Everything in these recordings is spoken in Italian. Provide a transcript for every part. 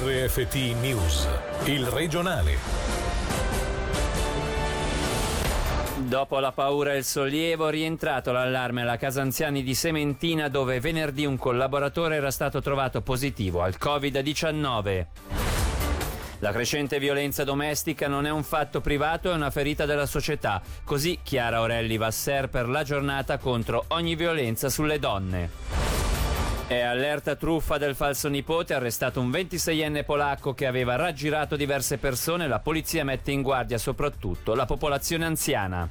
RFT News, il regionale. Dopo la paura e il sollievo, rientrato l'allarme alla casa anziani di Sementina dove venerdì un collaboratore era stato trovato positivo al Covid-19. La crescente violenza domestica non è un fatto privato, è una ferita della società. Così Chiara Orelli Vasser per la giornata contro ogni violenza sulle donne. È allerta truffa del falso nipote, arrestato un 26enne polacco che aveva raggirato diverse persone. La polizia mette in guardia soprattutto la popolazione anziana.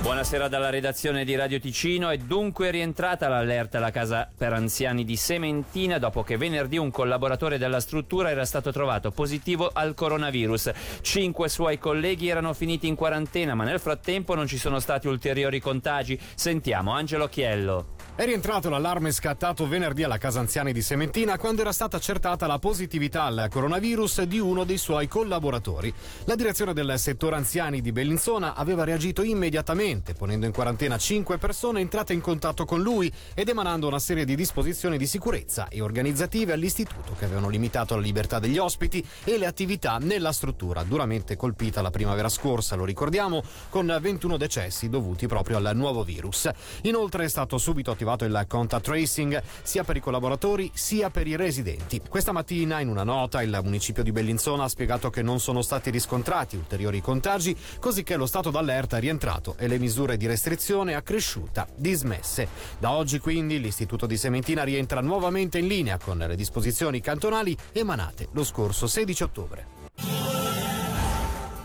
Buonasera dalla redazione di Radio Ticino. È dunque rientrata l'allerta alla casa per anziani di Sementina dopo che venerdì un collaboratore della struttura era stato trovato positivo al coronavirus. Cinque suoi colleghi erano finiti in quarantena, ma nel frattempo non ci sono stati ulteriori contagi. Sentiamo Angelo Chiello. È rientrato l'allarme scattato venerdì alla casa anziani di Sementina quando era stata accertata la positività al coronavirus di uno dei suoi collaboratori. La direzione del settore anziani di Bellinzona aveva reagito immediatamente, ponendo in quarantena cinque persone entrate in contatto con lui ed emanando una serie di disposizioni di sicurezza e organizzative all'istituto che avevano limitato la libertà degli ospiti e le attività nella struttura, duramente colpita la primavera scorsa, lo ricordiamo, con 21 decessi dovuti proprio al nuovo virus. Inoltre è stato subito attivato attivato il contact tracing sia per i collaboratori sia per i residenti. Questa mattina in una nota il municipio di Bellinzona ha spiegato che non sono stati riscontrati ulteriori contagi, così che lo stato d'allerta è rientrato e le misure di restrizione accresciuta dismesse. Da oggi quindi l'istituto di Sementina rientra nuovamente in linea con le disposizioni cantonali emanate lo scorso 16 ottobre.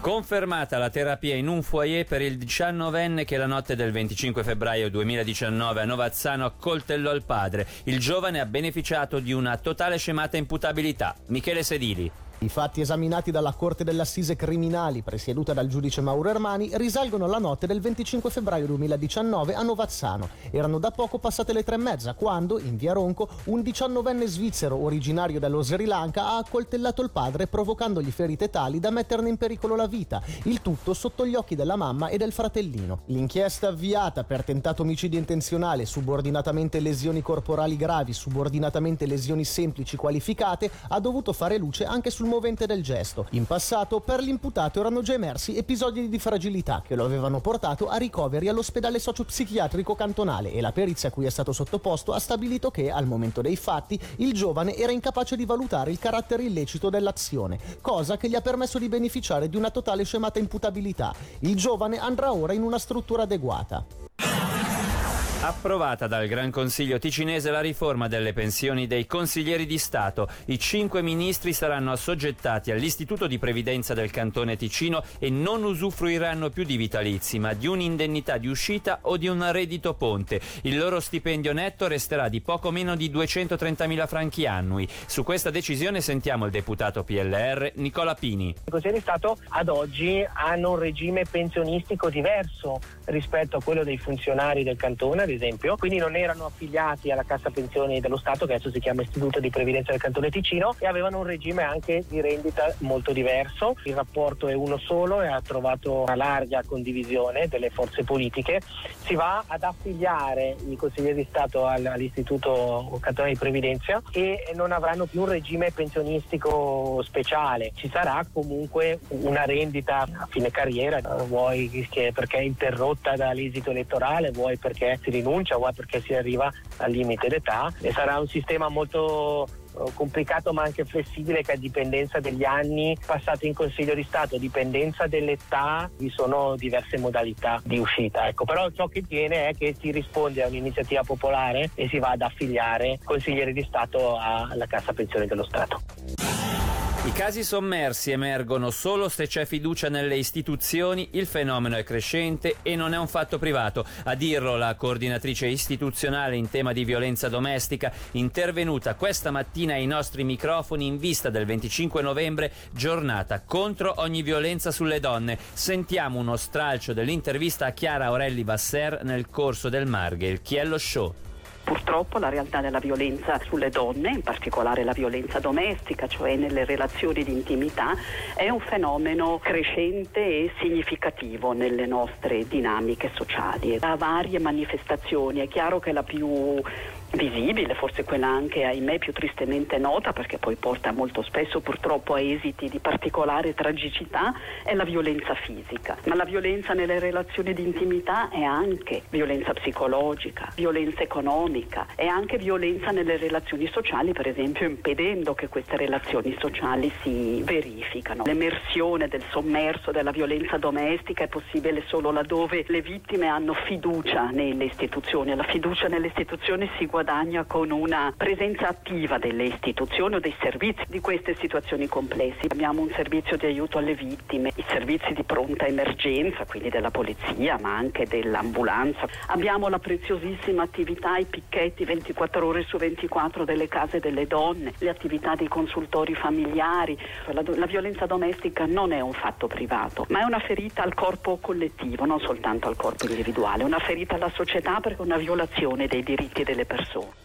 Confermata la terapia in un foyer per il 19enne che la notte del 25 febbraio 2019 a Novazzano accoltellò il padre. Il giovane ha beneficiato di una totale scemata imputabilità. Michele Sedili. I fatti esaminati dalla Corte dell'Assise Criminali, presieduta dal giudice Mauro Ermani, risalgono alla notte del 25 febbraio 2019 a Novazzano. Erano da poco passate le tre e mezza quando, in via Ronco, un diciannovenne svizzero originario dello Sri Lanka ha accoltellato il padre provocandogli ferite tali da metterne in pericolo la vita. Il tutto sotto gli occhi della mamma e del fratellino. L'inchiesta avviata per tentato omicidio intenzionale, subordinatamente lesioni corporali gravi, subordinatamente lesioni semplici qualificate, ha dovuto fare luce anche sul movente del gesto. In passato per l'imputato erano già emersi episodi di fragilità che lo avevano portato a ricoveri all'ospedale sociopsichiatrico cantonale e la perizia a cui è stato sottoposto ha stabilito che al momento dei fatti il giovane era incapace di valutare il carattere illecito dell'azione, cosa che gli ha permesso di beneficiare di una totale scemata imputabilità. Il giovane andrà ora in una struttura adeguata. Approvata dal Gran Consiglio ticinese la riforma delle pensioni dei consiglieri di Stato. I cinque ministri saranno assoggettati all'Istituto di Previdenza del Cantone Ticino e non usufruiranno più di vitalizi, ma di un'indennità di uscita o di un reddito ponte. Il loro stipendio netto resterà di poco meno di 230.000 franchi annui. Su questa decisione sentiamo il deputato PLR Nicola Pini. I consiglieri di Stato ad oggi hanno un regime pensionistico diverso rispetto a quello dei funzionari del cantone, esempio, quindi non erano affiliati alla Cassa Pensioni dello Stato, che adesso si chiama Istituto di Previdenza del Cantone Ticino, e avevano un regime anche di rendita molto diverso. Il rapporto è uno solo e ha trovato una larga condivisione delle forze politiche. Si va ad affiliare i consiglieri di Stato all'Istituto Cantone di Previdenza e non avranno più un regime pensionistico speciale. Ci sarà comunque una rendita a fine carriera, vuoi perché è interrotta dall'esito elettorale, vuoi perché si rinuncia, vuoi perché si arriva al limite d'età e sarà un sistema molto eh, complicato ma anche flessibile che a dipendenza degli anni passati in Consiglio di Stato, a dipendenza dell'età vi sono diverse modalità di uscita. Ecco, però ciò che tiene è che si risponde a un'iniziativa popolare e si va ad affiliare consiglieri di Stato alla Cassa Pensione dello Stato. I casi sommersi emergono solo se c'è fiducia nelle istituzioni, il fenomeno è crescente e non è un fatto privato. A dirlo la coordinatrice istituzionale in tema di violenza domestica, intervenuta questa mattina ai nostri microfoni in vista del 25 novembre, giornata contro ogni violenza sulle donne. Sentiamo uno stralcio dell'intervista a Chiara Aurelli Basser nel corso del Marghe, il Chiello Show. Purtroppo la realtà della violenza sulle donne, in particolare la violenza domestica, cioè nelle relazioni di intimità, è un fenomeno crescente e significativo nelle nostre dinamiche sociali. Ha varie manifestazioni, è chiaro che la più visibile, forse quella anche ahimè più tristemente nota perché poi porta molto spesso purtroppo a esiti di particolare tragicità, è la violenza fisica. Ma la violenza nelle relazioni di intimità è anche violenza psicologica, violenza economica, è anche violenza nelle relazioni sociali, per esempio impedendo che queste relazioni sociali si verificano. L'emersione del sommerso della violenza domestica è possibile solo laddove le vittime hanno fiducia nelle istituzioni. La fiducia nelle istituzioni si guadagna con una presenza attiva delle istituzioni o dei servizi di queste situazioni complesse. Abbiamo un servizio di aiuto alle vittime, i servizi di pronta emergenza, quindi della polizia ma anche dell'ambulanza. Abbiamo la preziosissima attività, i picchetti 24 ore su 24 delle case delle donne, le attività dei consultori familiari. La, la violenza domestica non è un fatto privato, ma è una ferita al corpo collettivo, non soltanto al corpo individuale, una ferita alla società perché è una violazione dei diritti delle persone. so.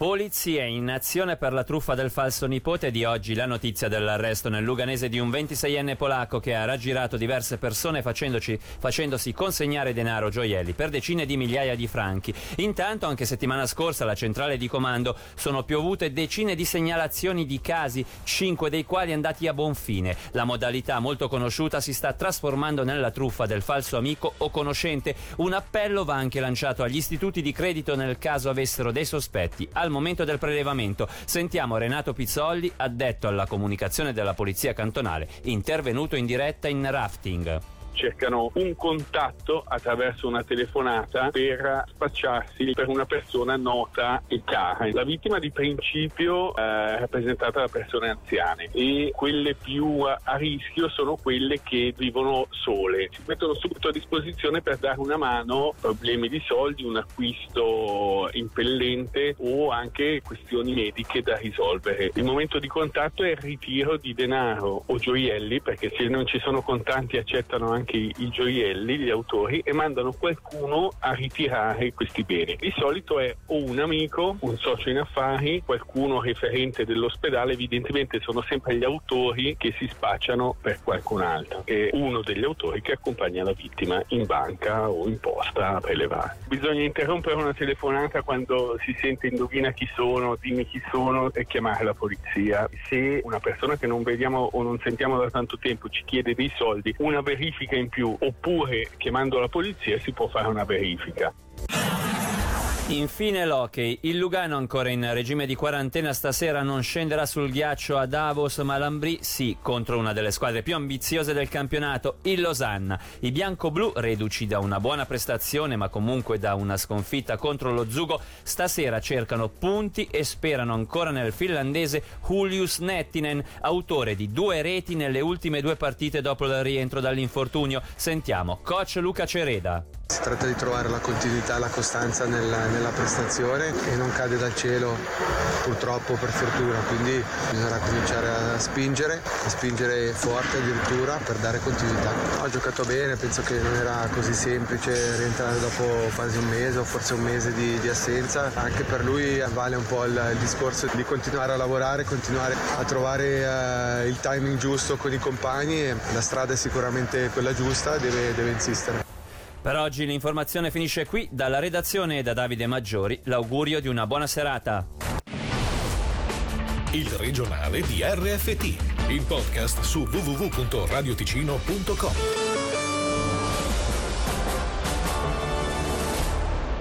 Polizia in azione per la truffa del falso nipote di oggi la notizia dell'arresto nel Luganese di un 26enne polacco che ha raggirato diverse persone facendosi consegnare denaro gioielli per decine di migliaia di franchi. Intanto anche settimana scorsa alla centrale di comando sono piovute decine di segnalazioni di casi, cinque dei quali andati a buon fine. La modalità molto conosciuta si sta trasformando nella truffa del falso amico o conoscente. Un appello va anche lanciato agli istituti di credito nel caso avessero dei sospetti. Al al momento del prelevamento. Sentiamo Renato Pizzolli, addetto alla comunicazione della Polizia Cantonale, intervenuto in diretta in rafting cercano un contatto attraverso una telefonata per spacciarsi per una persona nota e cara. La vittima di principio è rappresentata da persone anziane e quelle più a rischio sono quelle che vivono sole. Si mettono subito a disposizione per dare una mano, problemi di soldi, un acquisto impellente o anche questioni mediche da risolvere. Il momento di contatto è il ritiro di denaro o gioielli perché se non ci sono contanti accettano anche anche i gioielli, gli autori, e mandano qualcuno a ritirare questi beni. Di solito è o un amico, un socio in affari, qualcuno referente dell'ospedale, evidentemente sono sempre gli autori che si spacciano per qualcun altro. È uno degli autori che accompagna la vittima in banca o in posta a prelevare. Bisogna interrompere una telefonata quando si sente indovina chi sono, dimmi chi sono e chiamare la polizia. Se una persona che non vediamo o non sentiamo da tanto tempo ci chiede dei soldi, una verifica in più oppure chiamando la polizia si può fare una verifica. Infine l'hockey. Il Lugano ancora in regime di quarantena stasera non scenderà sul ghiaccio a Davos ma Lambri sì contro una delle squadre più ambiziose del campionato, il Losanna. I bianco-blu, reduci da una buona prestazione ma comunque da una sconfitta contro lo Zugo, stasera cercano punti e sperano ancora nel finlandese Julius Nettinen, autore di due reti nelle ultime due partite dopo il rientro dall'infortunio. Sentiamo coach Luca Cereda. Si tratta di trovare la continuità la costanza nella, nella prestazione e non cade dal cielo purtroppo per fortuna, quindi bisognerà cominciare a spingere, a spingere forte addirittura per dare continuità. Ho giocato bene, penso che non era così semplice rientrare dopo quasi un mese o forse un mese di, di assenza, anche per lui vale un po' il, il, discorso di continuare a lavorare, continuare a trovare uh, il timing giusto con i compagni, la strada è sicuramente quella giusta, deve, deve insistere. Per oggi l'informazione finisce qui. Dalla redazione e da Davide Maggiori l'augurio di una buona serata. Il regionale di RFT, il podcast su www.radioticino.com.